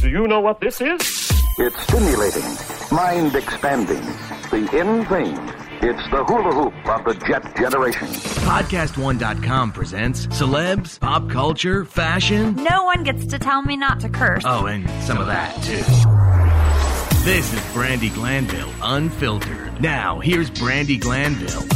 Do you know what this is? It's stimulating, mind expanding, the in thing. It's the hula hoop of the jet generation. Podcast1.com presents celebs, pop culture, fashion. No one gets to tell me not to curse. Oh, and some of that, too. This is Brandi Glanville, unfiltered. Now, here's Brandi Glanville.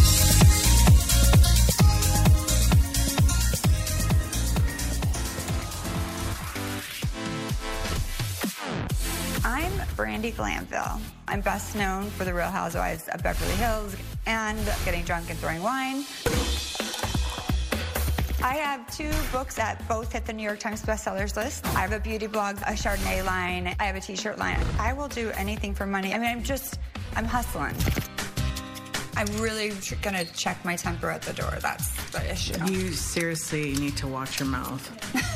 Brandi Glanville. I'm best known for the Real Housewives of Beverly Hills and getting drunk and throwing wine. I have two books that both hit the New York Times bestsellers list. I have a beauty blog, a Chardonnay line, I have a t-shirt line. I will do anything for money. I mean, I'm just, I'm hustling. I'm really gonna check my temper at the door. That's the issue. You seriously need to watch your mouth.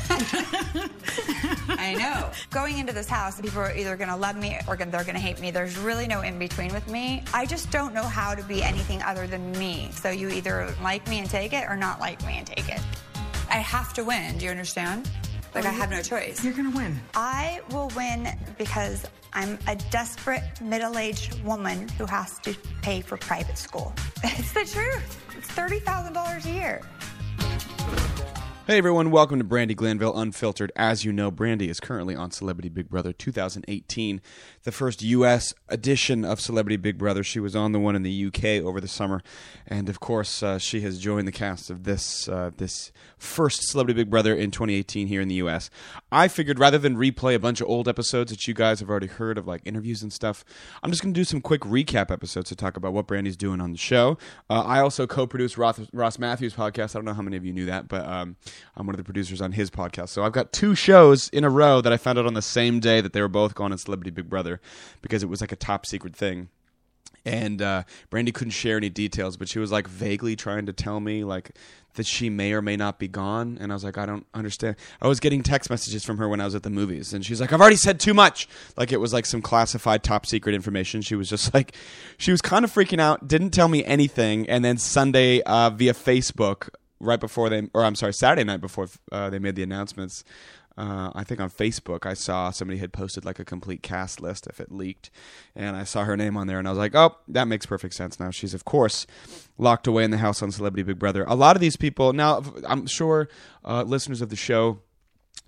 I know. Going into this house, people are either to love me or they're to hate me. There's really no in between with me. I just don't know how to be anything other than me. So you either like me and take it or not like me and take it. I have to win. Do you understand? Like, oh, I have no choice. You're gonna win. I will win because I'm a desperate middle aged woman who has to pay for private school. It's the truth. It's $30,000 a year. Hey everyone, welcome to Brandi Glanville Unfiltered. As you know, Brandi is currently on Celebrity Big Brother 2018, the first U.S. edition of Celebrity Big Brother. She was on the one in the UK over the summer, and of course, uh, she has joined the cast of this uh, this first Celebrity Big Brother in 2018 here in the U.S. I figured rather than replay a bunch of old episodes that you guys have already heard of, like interviews and stuff, I'm just going to do some quick recap episodes to talk about what Brandi's doing on the show. Uh, I also co-produce Ross, Ross Mathews' podcast. I don't know how many of you knew that, but um, I'm one of the producers on his podcast. So I've got two shows in a row that I found out on the same day that they were both going on Celebrity Big Brother because it was like a top secret thing. And uh, Brandi couldn't share any details, but she was like vaguely trying to tell me like that she may or may not be gone. And I was like, I don't understand. I was getting text messages from her when I was at the movies, and she's like, I've already said too much. Like it was like some classified top secret information. She was just like, she was kind of freaking out, didn't tell me anything. And then Sunday uh, via Facebook, right before they, or I'm sorry, Saturday night before uh, they made the announcements. Uh, I think on Facebook, I saw somebody had posted like a complete cast list if it leaked, and I saw her name on there, and I was like, "Oh, that makes perfect sense." Now she's of course locked away in the house on Celebrity Big Brother. A lot of these people now, I'm sure uh, listeners of the show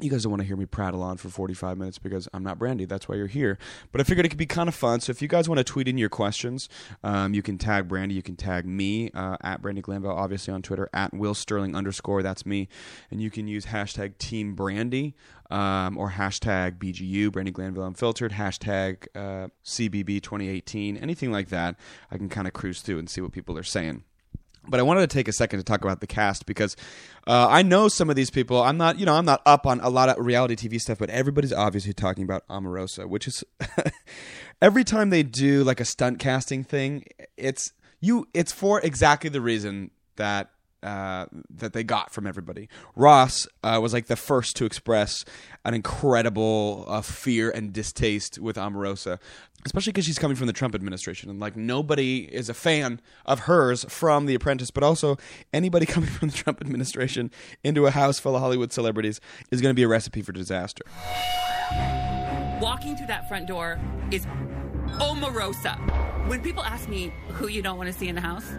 you guys don't want to hear me prattle on for 45 minutes because I'm not Brandi. That's why you're here. But I figured it could be kind of fun. So if you guys want to tweet in your questions, um, you can tag Brandi. You can tag me uh, at Brandi Glanville, obviously on Twitter, at Will Sterling underscore. That's me. And you can use hashtag Team Brandi um, or hashtag BGU, Brandi Glanville Unfiltered, hashtag uh, CBB 2018, anything like that. I can kind of cruise through and see what people are saying. But I wanted to take a second to talk about the cast because uh, I know some of these people. I'm not, you know, I'm not up on a lot of reality TV stuff, but everybody's obviously talking about Omarosa, which is every time they do like a stunt casting thing, it's you, it's for exactly the reason that uh, that they got from everybody. Ross uh, was like the first to express an incredible uh, fear and distaste with Omarosa, especially because she's coming from the Trump administration, and like nobody is a fan of hers from The Apprentice, but also anybody coming from the Trump administration into a house full of Hollywood celebrities is going to be a recipe for disaster. Walking through that front door is Omarosa. When people ask me who you don't want to see in the house,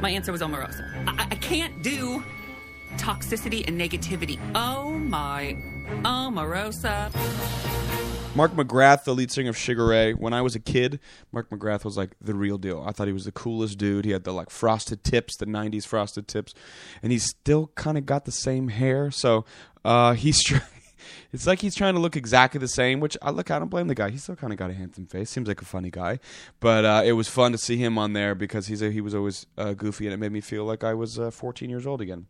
my answer was Omarosa. I, I can't do toxicity and negativity. Oh my Omarosa. Mark McGrath, the lead singer of Sugar Ray. When I was a kid, Mark McGrath was like the real deal. I thought he was the coolest dude. He had the like frosted tips, the '90s frosted tips, and he's still kind of got the same hair. So uh, he's. It's like he's trying to look exactly the same, which I look. I don't blame the guy. He's still kind of got a handsome face. Seems like a funny guy, but uh, it was fun to see him on there because he's a, he was always uh, goofy, and it made me feel like I was uh, 14 years old again.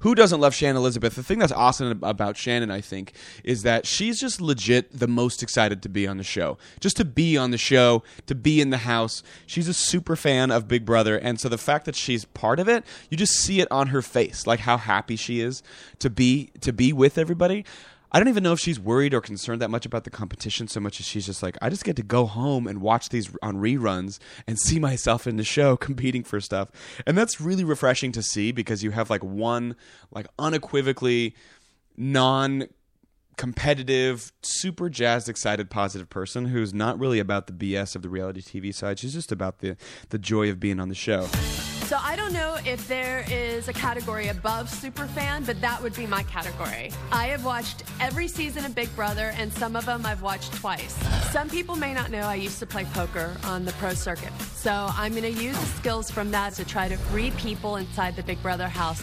Who doesn't love Shannon Elizabeth? The thing that's awesome about Shannon, I think, is that she's just legit the most excited to be on the show. Just to be on the show, to be in the house. She's a super fan of Big Brother, and so the fact that she's part of it, you just see it on her face, like how happy she is to be to be with everybody. I don't even know if she's worried or concerned that much about the competition so much as she's just like, I just get to go home and watch these on reruns and see myself in the show competing for stuff. And that's really refreshing to see because you have like one like unequivocally non competitive, super jazzed, excited, positive person who's not really about the BS of the reality TV side. She's just about the the joy of being on the show. So I don't know if there is a category above superfan, but that would be my category. I have watched every season of Big Brother, and some of them I've watched twice. Some people may not know I used to play poker on the pro circuit. So I'm going to use the skills from that to try to free people inside the Big Brother house.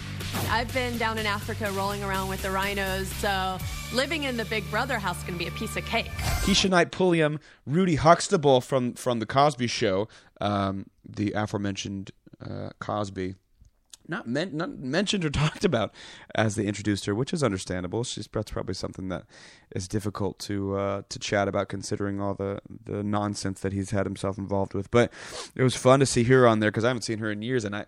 I've been down in Africa rolling around with the rhinos, so living in the Big Brother house is going to be a piece of cake. Keshia Knight Pulliam, Rudy Huxtable from from the Cosby Show, um, the aforementioned uh, Cosby. Not, men- not mentioned or talked about as they introduced her, which is understandable. She's that's probably something that is difficult to uh, to chat about, considering all the, the nonsense that he's had himself involved with. But it was fun to see her on there because I haven't seen her in years, and I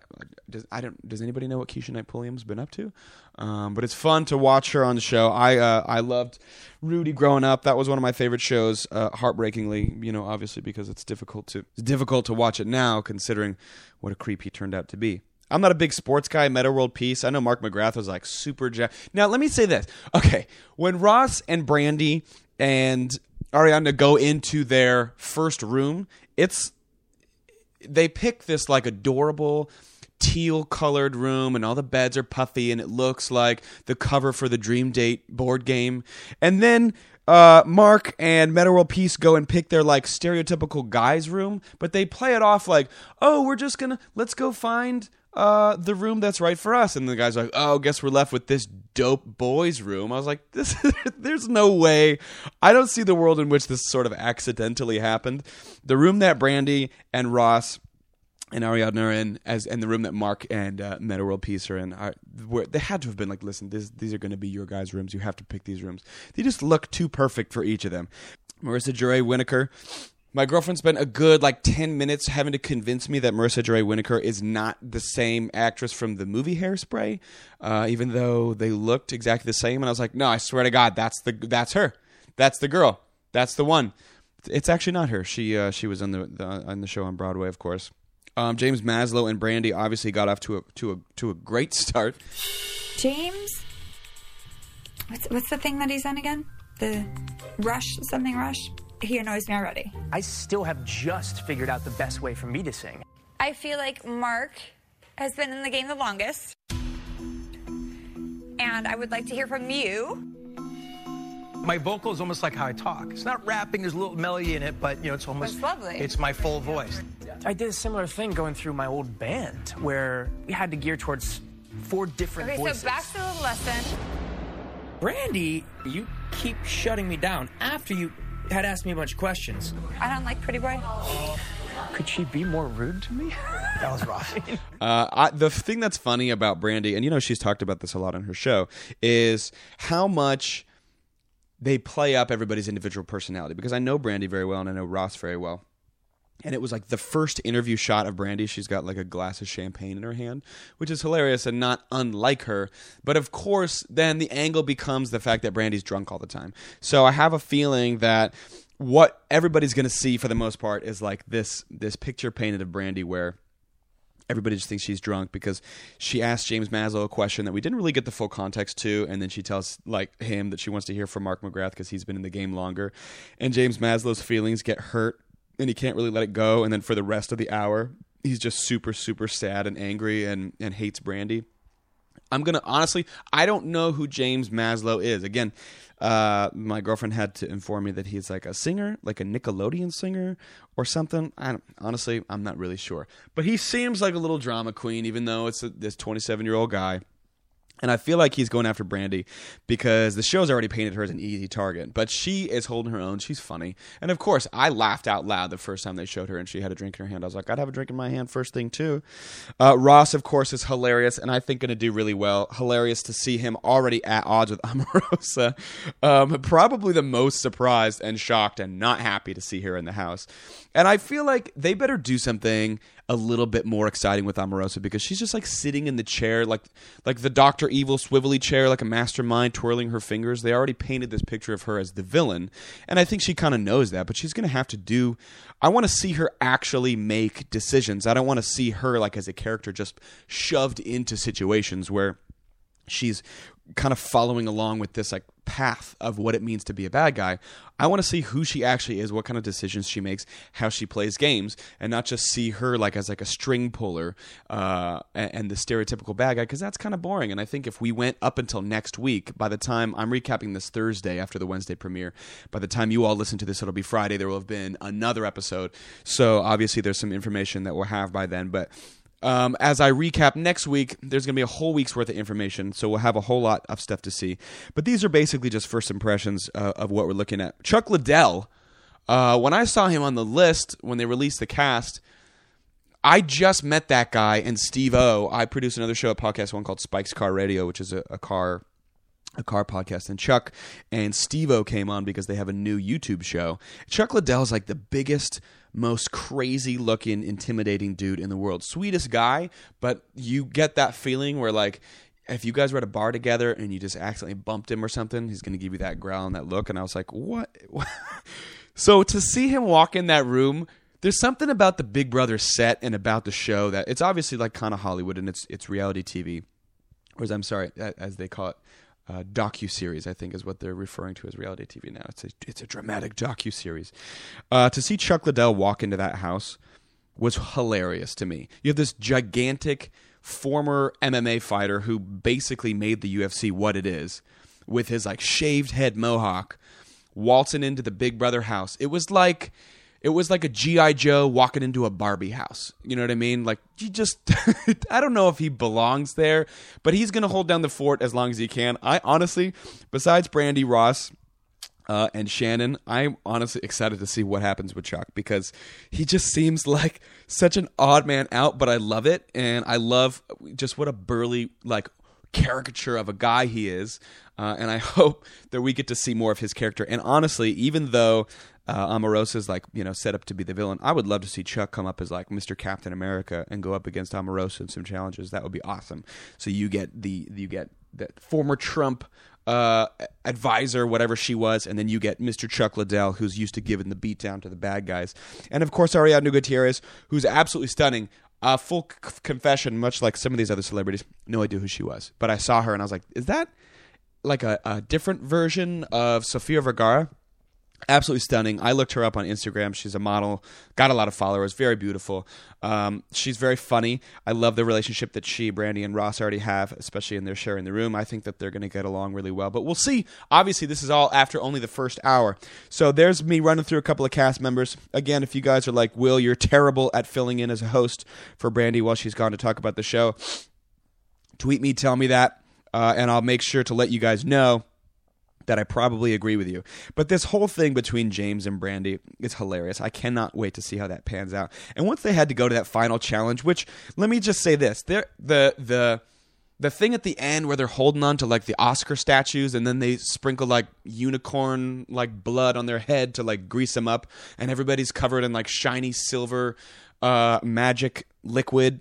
does I don't does anybody know what Keshia Knight Pulliam's been up to? Um, but it's fun to watch her on the show. I uh, I loved Rudy growing up. That was one of my favorite shows. Uh, heartbreakingly, you know, obviously because it's difficult to it's difficult to watch it now, considering what a creep he turned out to be. I'm not a big sports guy. Meta World Peace. I know Mark McGrath was like super. Ja- now let me say this. Okay, when Ross and Brandi and Ariana go into their first room, it's they pick this like adorable teal colored room and all the beds are puffy and it looks like the cover for the Dream Date board game. And then uh, Mark and Meta World Peace go and pick their like stereotypical guys room, but they play it off like, "Oh, we're just going to let's go find uh, the room that's right for us. And the guy's are like, oh, guess we're left with this dope boys room. I was like, this, there's no way. I don't see the world in which this sort of accidentally happened. The room that Brandi and Ross and Ariadna are in, as and the room that Mark and uh, Meta World Peace are in, are, were, they had to have been like, listen, this, these are going to be your guys' rooms. You have to pick these rooms. They just look too perfect for each of them. Marissa Joy Winokur my girlfriend spent a good like 10 minutes having to convince me that Marissa Joy Winokur is not the same actress from the movie Hairspray, uh, even though they looked exactly the same. And I was like, no, I swear to God, that's the that's her, that's the girl, that's the one. It's actually not her. She uh, she was on the, the on the show on Broadway, of course. Um, James Maslow and Brandi obviously got off to a to a to a great start. James, what's what's the thing that he's on again? The Rush something Rush. He annoys me already. I still have just figured out the best way for me to sing. I feel like Mark has been in the game the longest. And I would like to hear from you. My vocal is almost like how I talk. It's not rapping, there's a little melody in it, but you know, it's almost It's lovely. It's my full voice. I did a similar thing going through my old band where we had to gear towards four different Okay, voices. so back to the lesson. Brandi, you keep shutting me down after you had asked me a bunch of questions. I don't like Pretty Boy. Could she be more rude to me? that was rough. Uh, I, the thing that's funny about Brandi, and you know she's talked about this a lot on her show, is how much they play up everybody's individual personality. Because I know Brandi very well, and I know Ross very well. And it was like the first interview shot of Brandi. She's got like a glass of champagne in her hand, which is hilarious and not unlike her. But of course, then the angle becomes the fact that Brandi's drunk all the time. So I have a feeling that what everybody's going to see for the most part is like this this picture painted of Brandi where everybody just thinks she's drunk because she asked James Maslow a question that we didn't really get the full context to, and then she tells like him that she wants to hear from Mark McGrath because he's been in the game longer, and James Maslow's feelings get hurt and he can't really let it go, and then for the rest of the hour he's just super super sad and angry and and hates Brandi. I'm gonna honestly, I don't know who James Maslow is. Again, uh, my girlfriend had to inform me that he's like a singer, like a Nickelodeon singer or something. I honestly, I'm not really sure, but he seems like a little drama queen, even though it's a, this 27 year old guy. And I feel like he's going after Brandi because the show's already painted her as an easy target. But she is holding her own. She's funny. And of course, I laughed out loud the first time they showed her and she had a drink in her hand. I was like, I'd have a drink in my hand first thing, too. Uh, Ross, of course, is hilarious and I think going to do really well. Hilarious to see him already at odds with Omarosa. Um, probably the most surprised and shocked and not happy to see her in the house. And I feel like they better do something a little bit more exciting with Omarosa because she's just like sitting in the chair, like like the Doctor Evil swivelly chair, like a mastermind twirling her fingers. They already painted this picture of her as the villain, and I think she kind of knows that. But she's going to have to do. I want to see her actually make decisions. I don't want to see her like as a character just shoved into situations where she's kind of following along with this like path of what it means to be a bad guy. I want to see who she actually is, what kind of decisions she makes, how she plays games, and not just see her like as like a string puller uh, and, the stereotypical bad guy because that's kind of boring. And I think if we went up until next week, by the time I'm recapping this Thursday after the Wednesday premiere, by the time you all listen to this, it'll be Friday. There will have been another episode. So obviously, there's some information that we'll have by then, but um, as I recap next week, there's going to be a whole week's worth of information, so we'll have a whole lot of stuff to see. But these are basically just first impressions uh, of what we're looking at. Chuck Liddell, uh, when I saw him on the list when they released the cast, I just met that guy and Steve-O. I produce another show at Podcast One called Spike's Car Radio, which is a, a car a car podcast and Chuck and Steve-O came on because they have a new YouTube show. Chuck Liddell is like the biggest, most crazy looking, intimidating dude in the world. Sweetest guy, but you get that feeling where like if you guys were at a bar together and you just accidentally bumped him or something, he's going to give you that growl and that look. And I was like, what? so to see him walk in that room, there's something about the Big Brother set and about the show that it's obviously like kind of Hollywood and it's it's reality TV, or as I'm sorry, as they call it, uh, docu series. I think is what they're referring to as reality TV now. It's a it's a dramatic docu series. Uh, to see Chuck Liddell walk into that house was hilarious to me. You have this gigantic former MMA fighter who basically made the UFC what it is, with his like shaved head mohawk, waltzing into the Big Brother house. It was like it was like a GI Joe walking into a Barbie house. You know what I mean? Like you just I don't know if he belongs there, but he's going to hold down the fort as long as he can. I honestly, besides Brandi Ross uh, and Shannon, I'm honestly excited to see what happens with Chuck because he just seems like such an odd man out, but I love it and I love just what a burly like caricature of a guy he is. Uh, and I hope that we get to see more of his character. And honestly, even though uh, Omarosa's like you know set up to be the villain. I would love to see Chuck come up as like Mr. Captain America and go up against Omarosa in some challenges. That would be awesome. So you get the you get the former Trump uh, advisor, whatever she was, and then you get Mr. Chuck Liddell, who's used to giving the beat down to the bad guys, and of course Ariadna Gutierrez, who's absolutely stunning. Uh, full c- confession, much like some of these other celebrities, no idea who she was, but I saw her and I was like, is that like a, a different version of Sofia Vergara? Absolutely stunning. I looked her up on Instagram. She's a model, got a lot of followers, very beautiful. Um, she's very funny. I love the relationship that she, Brandi, and Ross already have, especially in their sharing the room. I think that they're going to get along really well. But we'll see. Obviously, this is all after only the first hour. So there's me running through a couple of cast members. Again, if you guys are like, Will, you're terrible at filling in as a host for Brandi while she's gone to talk about the show, tweet me, tell me that, uh, and I'll make sure to let you guys know that I probably agree with you. But this whole thing between James and Brandi is hilarious. I cannot wait to see how that pans out. And once they had to go to that final challenge, which let me just say this, the the the thing at the end where they're holding on to like the Oscar statues and then they sprinkle like unicorn like blood on their head to like grease them up and everybody's covered in like shiny silver uh magic liquid.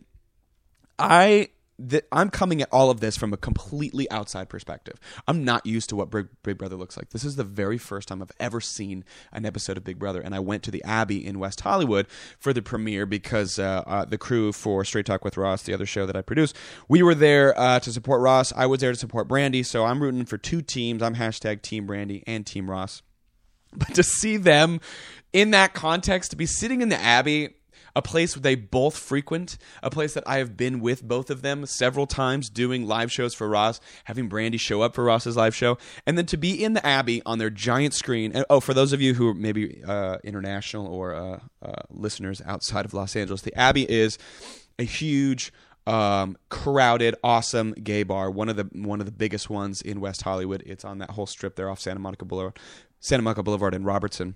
I that I'm coming at all of this from a completely outside perspective. I'm not used to what Big, Big, Brother looks like. This is the very first time I've ever seen an episode of Big Brother, and I went to the Abbey in West Hollywood for the premiere because uh, uh, the crew for Straight Talk with Ross, the other show that I produce, we were there uh, to support Ross. I was there to support Brandi, so I'm rooting for two teams. I'm hashtag Team Brandi and Team Ross. But to see them in that context, to be sitting in the Abbey a place they both frequent, a place that I have been with both of them several times doing live shows for Ross, having Brandi show up for Ross's live show, and then to be in the Abbey on their giant screen. And oh, for those of you who are maybe uh, international or uh, uh, listeners outside of Los Angeles, the Abbey is a huge. Um, crowded, awesome gay bar. One of the one of the biggest ones in West Hollywood. It's on that whole strip there off Santa Monica Boulevard, Santa Monica Boulevard in Robertson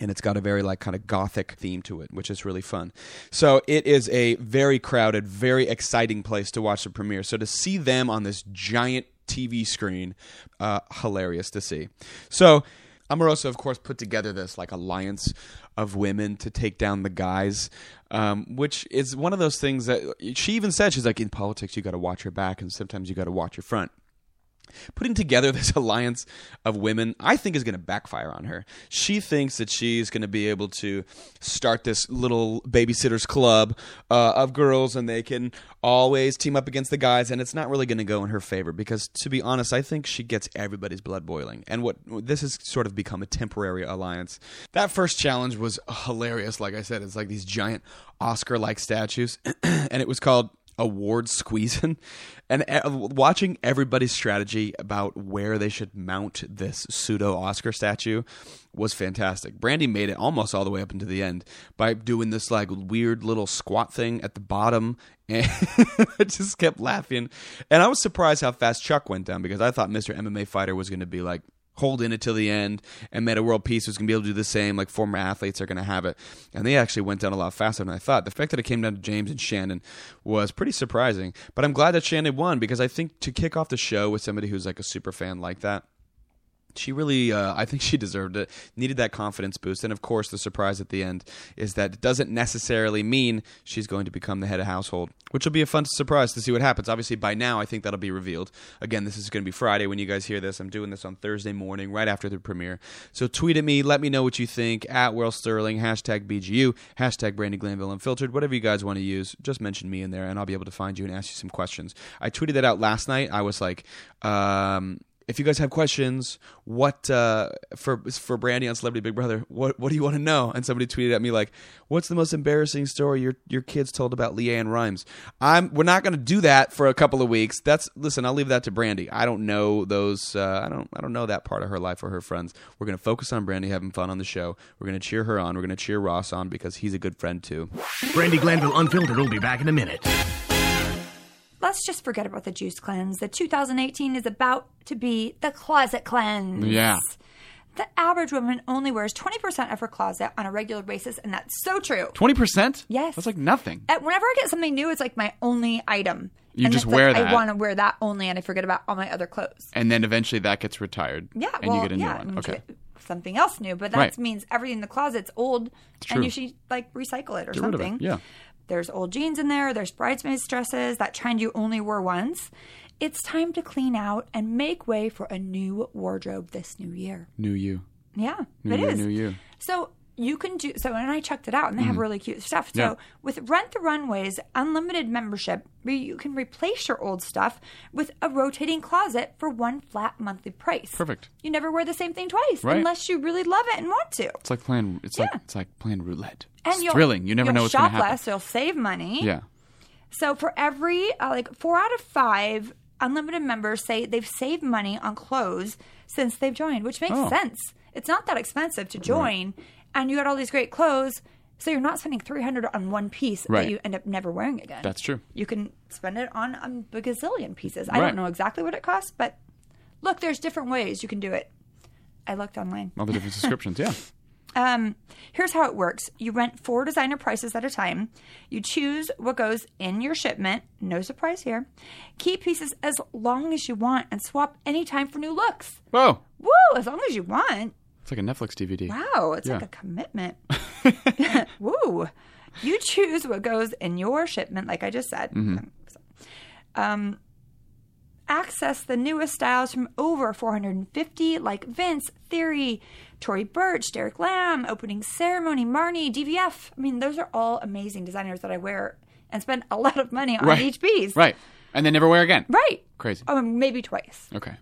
and it's got a very like kind of gothic theme to it, which is really fun. So it is a very crowded, very exciting place to watch the premiere. So to see them on this giant TV screen, uh, hilarious to see. So Omarosa, of course, put together this like alliance of women to take down the guys, um, which is one of those things that she even said she's like in politics you got to watch your back and sometimes you got to watch your front. Putting together this alliance of women, I think is going to backfire on her. She thinks that she's going to be able to start this little babysitters club uh, of girls, and they can always team up against the guys, and it's not really going to go in her favor because, to be honest, I think she gets everybody's blood boiling. And what this has sort of become a temporary alliance. That first challenge was hilarious. Like I said, it's like these giant Oscar-like statues, and it was called award squeezing and uh, watching everybody's strategy about where they should mount this pseudo Oscar statue was fantastic. Brandi made it almost all the way up into the end by doing this like weird little squat thing at the bottom and I just kept laughing. And I was surprised how fast Chuck went down because I thought Mr. MMA fighter was going to be like holding it till the end, and Meta World Peace was going to be able to do the same. Like former athletes are going to have it, and they actually went down a lot faster than I thought. The fact that it came down to James and Shannon was pretty surprising, but I'm glad that Shannon won because I think to kick off the show with somebody who's like a super fan like that she really uh, i think she deserved it needed that confidence boost. And of course the surprise at the end is that it doesn't necessarily mean she's going to become the head of household which will be a fun surprise to see what happens. Obviously by now i think that'll be revealed. Again this is going to be friday when you guys hear this. I'm doing this on thursday morning right after the premiere. So tweet at me let me know what you think at Will Sterling hashtag bgu hashtag brandi glanville unfiltered whatever you guys want to use just mention me in there and i'll be able to find you and ask you some questions. I tweeted that out last night. I was like um, if you guys have questions, what uh, for for Brandi on Celebrity Big Brother, what what do you want to know? And somebody tweeted at me like, "What's the most embarrassing story your your kids told about LeAnn Rimes?" I'm we're not going to do that for a couple of weeks. That's listen, I'll leave that to Brandi. I don't know those. Uh, I don't I don't know that part of her life or her friends. We're going to focus on Brandi having fun on the show. We're going to cheer her on. We're going to cheer Ross on because he's a good friend too. Brandi Glanville Unfiltered will be back in a minute let's just forget about the juice cleanse. The 2018 is about to be the closet cleanse. Yeah. The average woman only wears 20% of her closet on a regular basis, and that's so true. 20%? Yes. That's like nothing. Whenever I get something new, it's like my only item. You And just wear like, that. I want to wear that only, and I forget about all my other clothes. And then eventually that gets retired. Yeah, And well, you get a new yeah, one. Okay. something else new, but that Right. means everything in the closet's old, true. and you should like recycle it or Get of it, something. yeah. There's old jeans in there. There's bridesmaids dresses, that trend you only wore once. It's time to clean out and make way for a new wardrobe this new year. New you. Yeah, New it year, is. new you. So you can do so, and I checked it out, and they have Mhm. really cute stuff. So Yeah. with Rent the Runway's unlimited membership, you can replace your old stuff with a rotating closet for one flat monthly price. Perfect. You never wear the same thing twice Right. unless you really love it and want to. It's like playing. It's like it's like playing roulette. And it's thrilling. You never know what's going shop to happen. less. You'll save money. Yeah. So for every uh, like four out of five unlimited members say they've saved money on clothes since they've joined, which makes Oh. sense. It's not that expensive to join, and you got all these great clothes, so you're not spending three hundred on one piece Right. that you end up never wearing again. That's true. You can spend it on um, a gazillion pieces. I Right. don't know exactly what it costs, but look, there's different ways you can do it. I looked online. All the different subscriptions. Yeah. Um, here's how it works. You rent four designer prices at a time. You choose what goes in your shipment. No surprise here. Keep pieces as long as you want and swap anytime for new looks. Whoa. Woo! As long as you want. Like a Netflix DVD. Wow, it's like a commitment. Woo! You choose what goes in your shipment, like I just said. Mhm. Um, access the newest styles from over 450, like Vince, Theory, Tory Burch, Derek Lam, Opening Ceremony, Marni, DVF. I mean, those are all amazing designers that I wear and spend a lot of money on Right. each piece. Right. And then never wear again. Right. Crazy. Oh, maybe twice. Okay.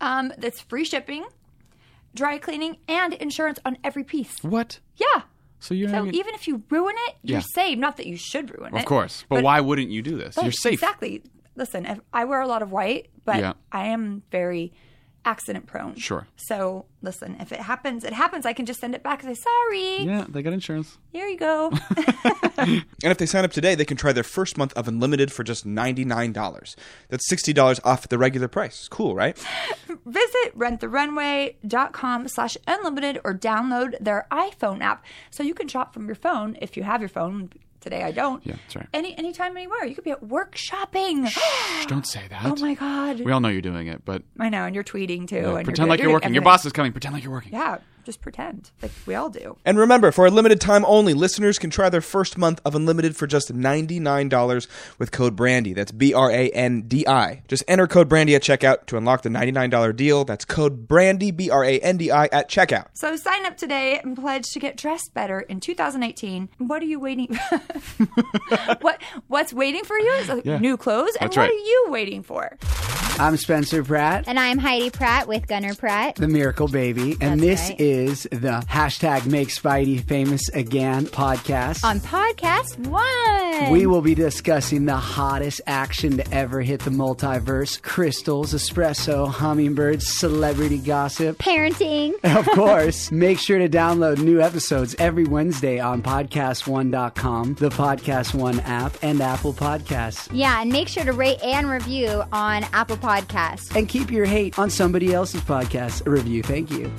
Um, that's free shipping, dry cleaning, and insurance on every piece. What? Yeah. So you're So not even if you ruin it, you're Yeah. saved. Not that you should ruin it. Of course. But, why wouldn't you do this? You're safe. Exactly. Listen, I wear a lot of white, but Yeah. I am very accident prone. Sure. So listen, if it happens, it happens. I can just send it back and say sorry. Yeah, they got insurance. Here you go. And if they sign up today, they can try their first month of unlimited for just $99. That's $60 off the regular price. Cool, right? Visit renttherunway.com slash unlimited or download their iPhone app so you can shop from your phone if you have your phone. Today I don't. Yeah, that's right. Any anytime, anywhere. You could be at work shopping. Shh, don't say that. Oh my god. We all know you're doing it, but I know, and you're tweeting too. yeah, and pretend you're, like you're, working. Your boss is coming. Pretend like you're working. Yeah, just pretend like we all do. And remember, for a limited time only, listeners can try their first month of unlimited for just $99 with code BRANDI. That's B R A N D I. Just enter code BRANDI at checkout to unlock the $99 deal. That's code BRANDI, B R A N D I, at checkout. So sign up today and pledge to get dressed better in 2018. What are you waiting? what What's waiting for you is Yeah. new clothes, and That's what right. are you waiting for? I'm Spencer Pratt, And I'm Heidi Pratt with Gunner Pratt. the Miracle Baby, and That's this right. is the hashtag Make Speidi Famous Again podcast. On podcast one. We will be discussing the hottest action to ever hit the multiverse crystals, espresso, hummingbirds, celebrity gossip. Parenting. Of course, make sure to download new episodes every Wednesday on podcast1.com, the Podcast One app, and Apple Podcasts. Yeah, and make sure to rate and review on Apple Podcasts. And keep your hate on somebody else's podcast review. Thank you.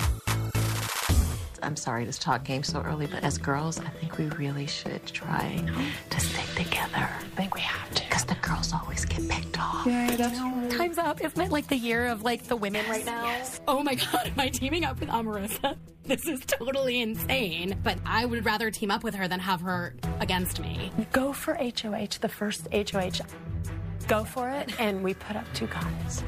I'm sorry to talk game so early, but as girls, I think we really should try to stick together. I think we have to. Because the girls always get picked off. Time's up. Isn't it like the year of like the women right now? Yes. Oh my god, am I teaming up with Omarosa? This is totally insane. But I would rather team up with her than have her against me. Go for HOH, the first HOH. Go for it, and we put up two guys.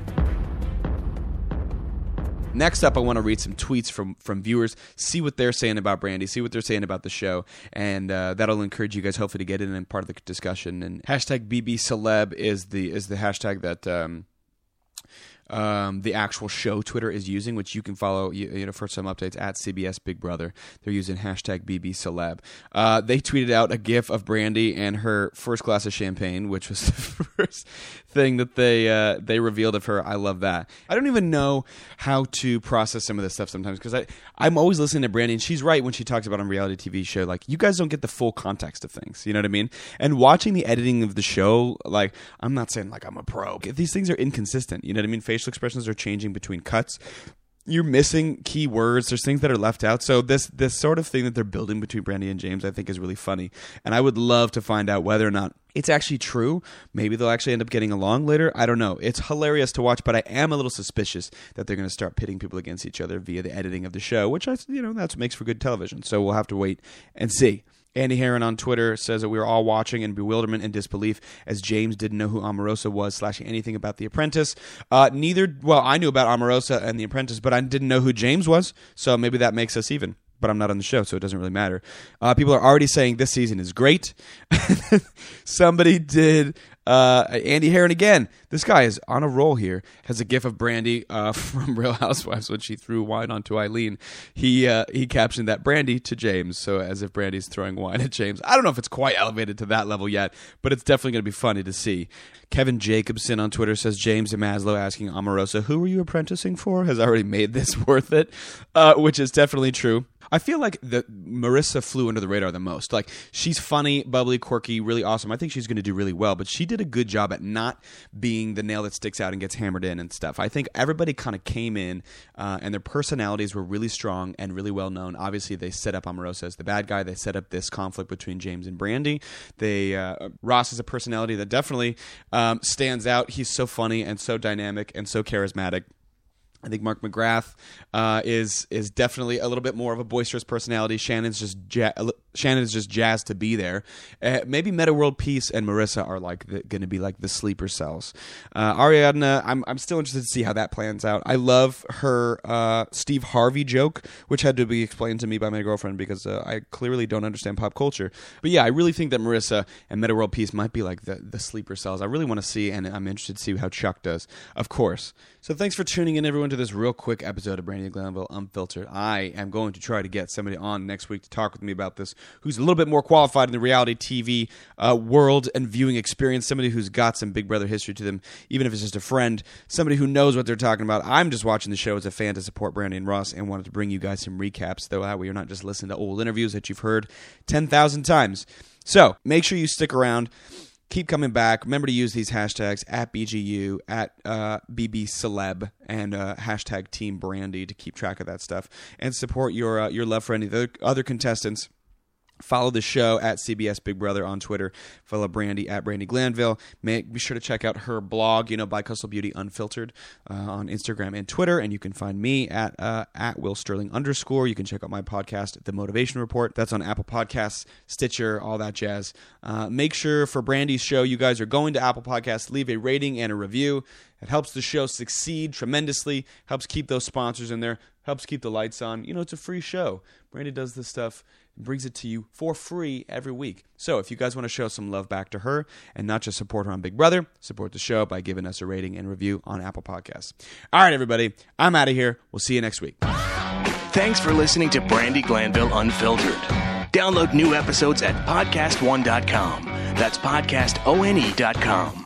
Next up, I want to read some tweets from from viewers, see what they're saying about Brandi, see what they're saying about the show, and uh, that'll encourage you guys hopefully to get in and part of the discussion. And hashtag BB Celeb is the is the hashtag that. Um, um, the actual show Twitter is using, which you can follow you, you know for some updates at CBS Big Brother. They're using hashtag BB Celeb. Uh, they tweeted out a GIF of Brandi and her first glass of champagne, which was the first thing that they uh, they revealed of her. I love that. I don't even know how to process some of this stuff sometimes because I I'm always listening to Brandi and she's right when she talks about on reality TV show like you guys don't get the full context of things. You know what I mean? And watching the editing of the show, like I'm not saying like I'm a pro. These things are inconsistent. You know what I mean? Facial expressions are changing between cuts you're missing key words. There's things that are left out. So this this sort of thing that they're building between Brandi and James, I think, is really funny. And I would love to find out whether or not it's actually true. Maybe they'll actually end up getting along later. I don't know. It's hilarious to watch, but I am a little suspicious that they're going to start pitting people against each other via the editing of the show, which I you know that's what makes for good television. So we'll have to wait and see. Andy Heron on Twitter says that we were all watching in bewilderment and disbelief as James didn't know who Omarosa was slash anything about The Apprentice. Uh, neither, well, I knew about Omarosa and The Apprentice, but I didn't know who James was, so maybe that makes us even. But I'm not on the show, so it doesn't really matter. Uh, people are already saying this season is great. Somebody did uh, Andy Heron again. This guy is on a roll here. Has a gif of Brandi uh, from Real Housewives when she threw wine onto Eileen. He uh, he captioned that Brandi to James, so as if Brandi's throwing wine at James. I don't know if it's quite elevated to that level yet, but it's definitely going to be funny to see. Kevin Jacobson on Twitter says James and Maslow asking Omarosa, "Who were you apprenticing for?" has already made this worth it, uh, which is definitely true. I feel like that Marissa flew under the radar the most. Like she's funny, bubbly, quirky, really awesome. I think she's going to do really well, but she did a good job at not being the nail that sticks out and gets hammered in and stuff. I think everybody kind of came in uh, and their personalities were really strong and really well known. Obviously, they set up Omarosa as the bad guy. They set up this conflict between James and Brandi. They uh, Ross is a personality that definitely um, stands out. He's so funny and so dynamic and so charismatic. I think Mark McGrath uh, is is definitely a little bit more of a boisterous personality. Shannon's just ja- Shannon is just jazzed to be there. Uh, maybe Meta World Peace and Marissa are like going to be like the sleeper cells. Uh, Ariadna, I'm I'm still interested to see how that plans out. I love her uh, Steve Harvey joke, which had to be explained to me by my girlfriend because uh, I clearly don't understand pop culture. But yeah, I really think that Marissa and Meta World Peace might be like the the sleeper cells. I really want to see, and I'm interested to see how Chuck does, of course. So thanks for tuning in, everyone, to this real quick episode of Brandi Glanville Unfiltered. I am going to try to get somebody on next week to talk with me about this who's a little bit more qualified in the reality TV uh, world and viewing experience, somebody who's got some Big Brother history to them, even if it's just a friend, somebody who knows what they're talking about. I'm just watching the show as a fan to support Brandi and Ross and wanted to bring you guys some recaps, though that way you're not just listening to old interviews that you've heard 10,000 times. So make sure you stick around keep coming back. Remember to use these hashtags at BGU, at uh, BB Celeb, and uh, hashtag Team Brandi to keep track of that stuff and support your uh, your love for any of the other contestants Follow the show at CBS Big Brother on Twitter. Follow Brandi at Brandi Glanville. Make, be sure to check out her blog, you know, Bicoastal Beauty Unfiltered, uh, on Instagram and Twitter. And you can find me at uh, at Will Sterling underscore. You can check out my podcast, The Motivation Report. That's on Apple Podcasts, Stitcher, all that jazz. Uh, make sure for Brandi's show, you guys are going to Apple Podcasts, leave a rating and a review. It helps the show succeed tremendously. Helps keep those sponsors in there. Helps keep the lights on. You know, it's a free show. Brandi does this stuff brings it to you for free every week. So if you guys want to show some love back to her and not just support her on Big Brother, support the show by giving us a rating and review on Apple Podcasts. All right, everybody, I'm out of here. We'll see you next week. Thanks for listening to Brandi Glanville Unfiltered. Download new episodes at podcastone.com. That's podcastone.com.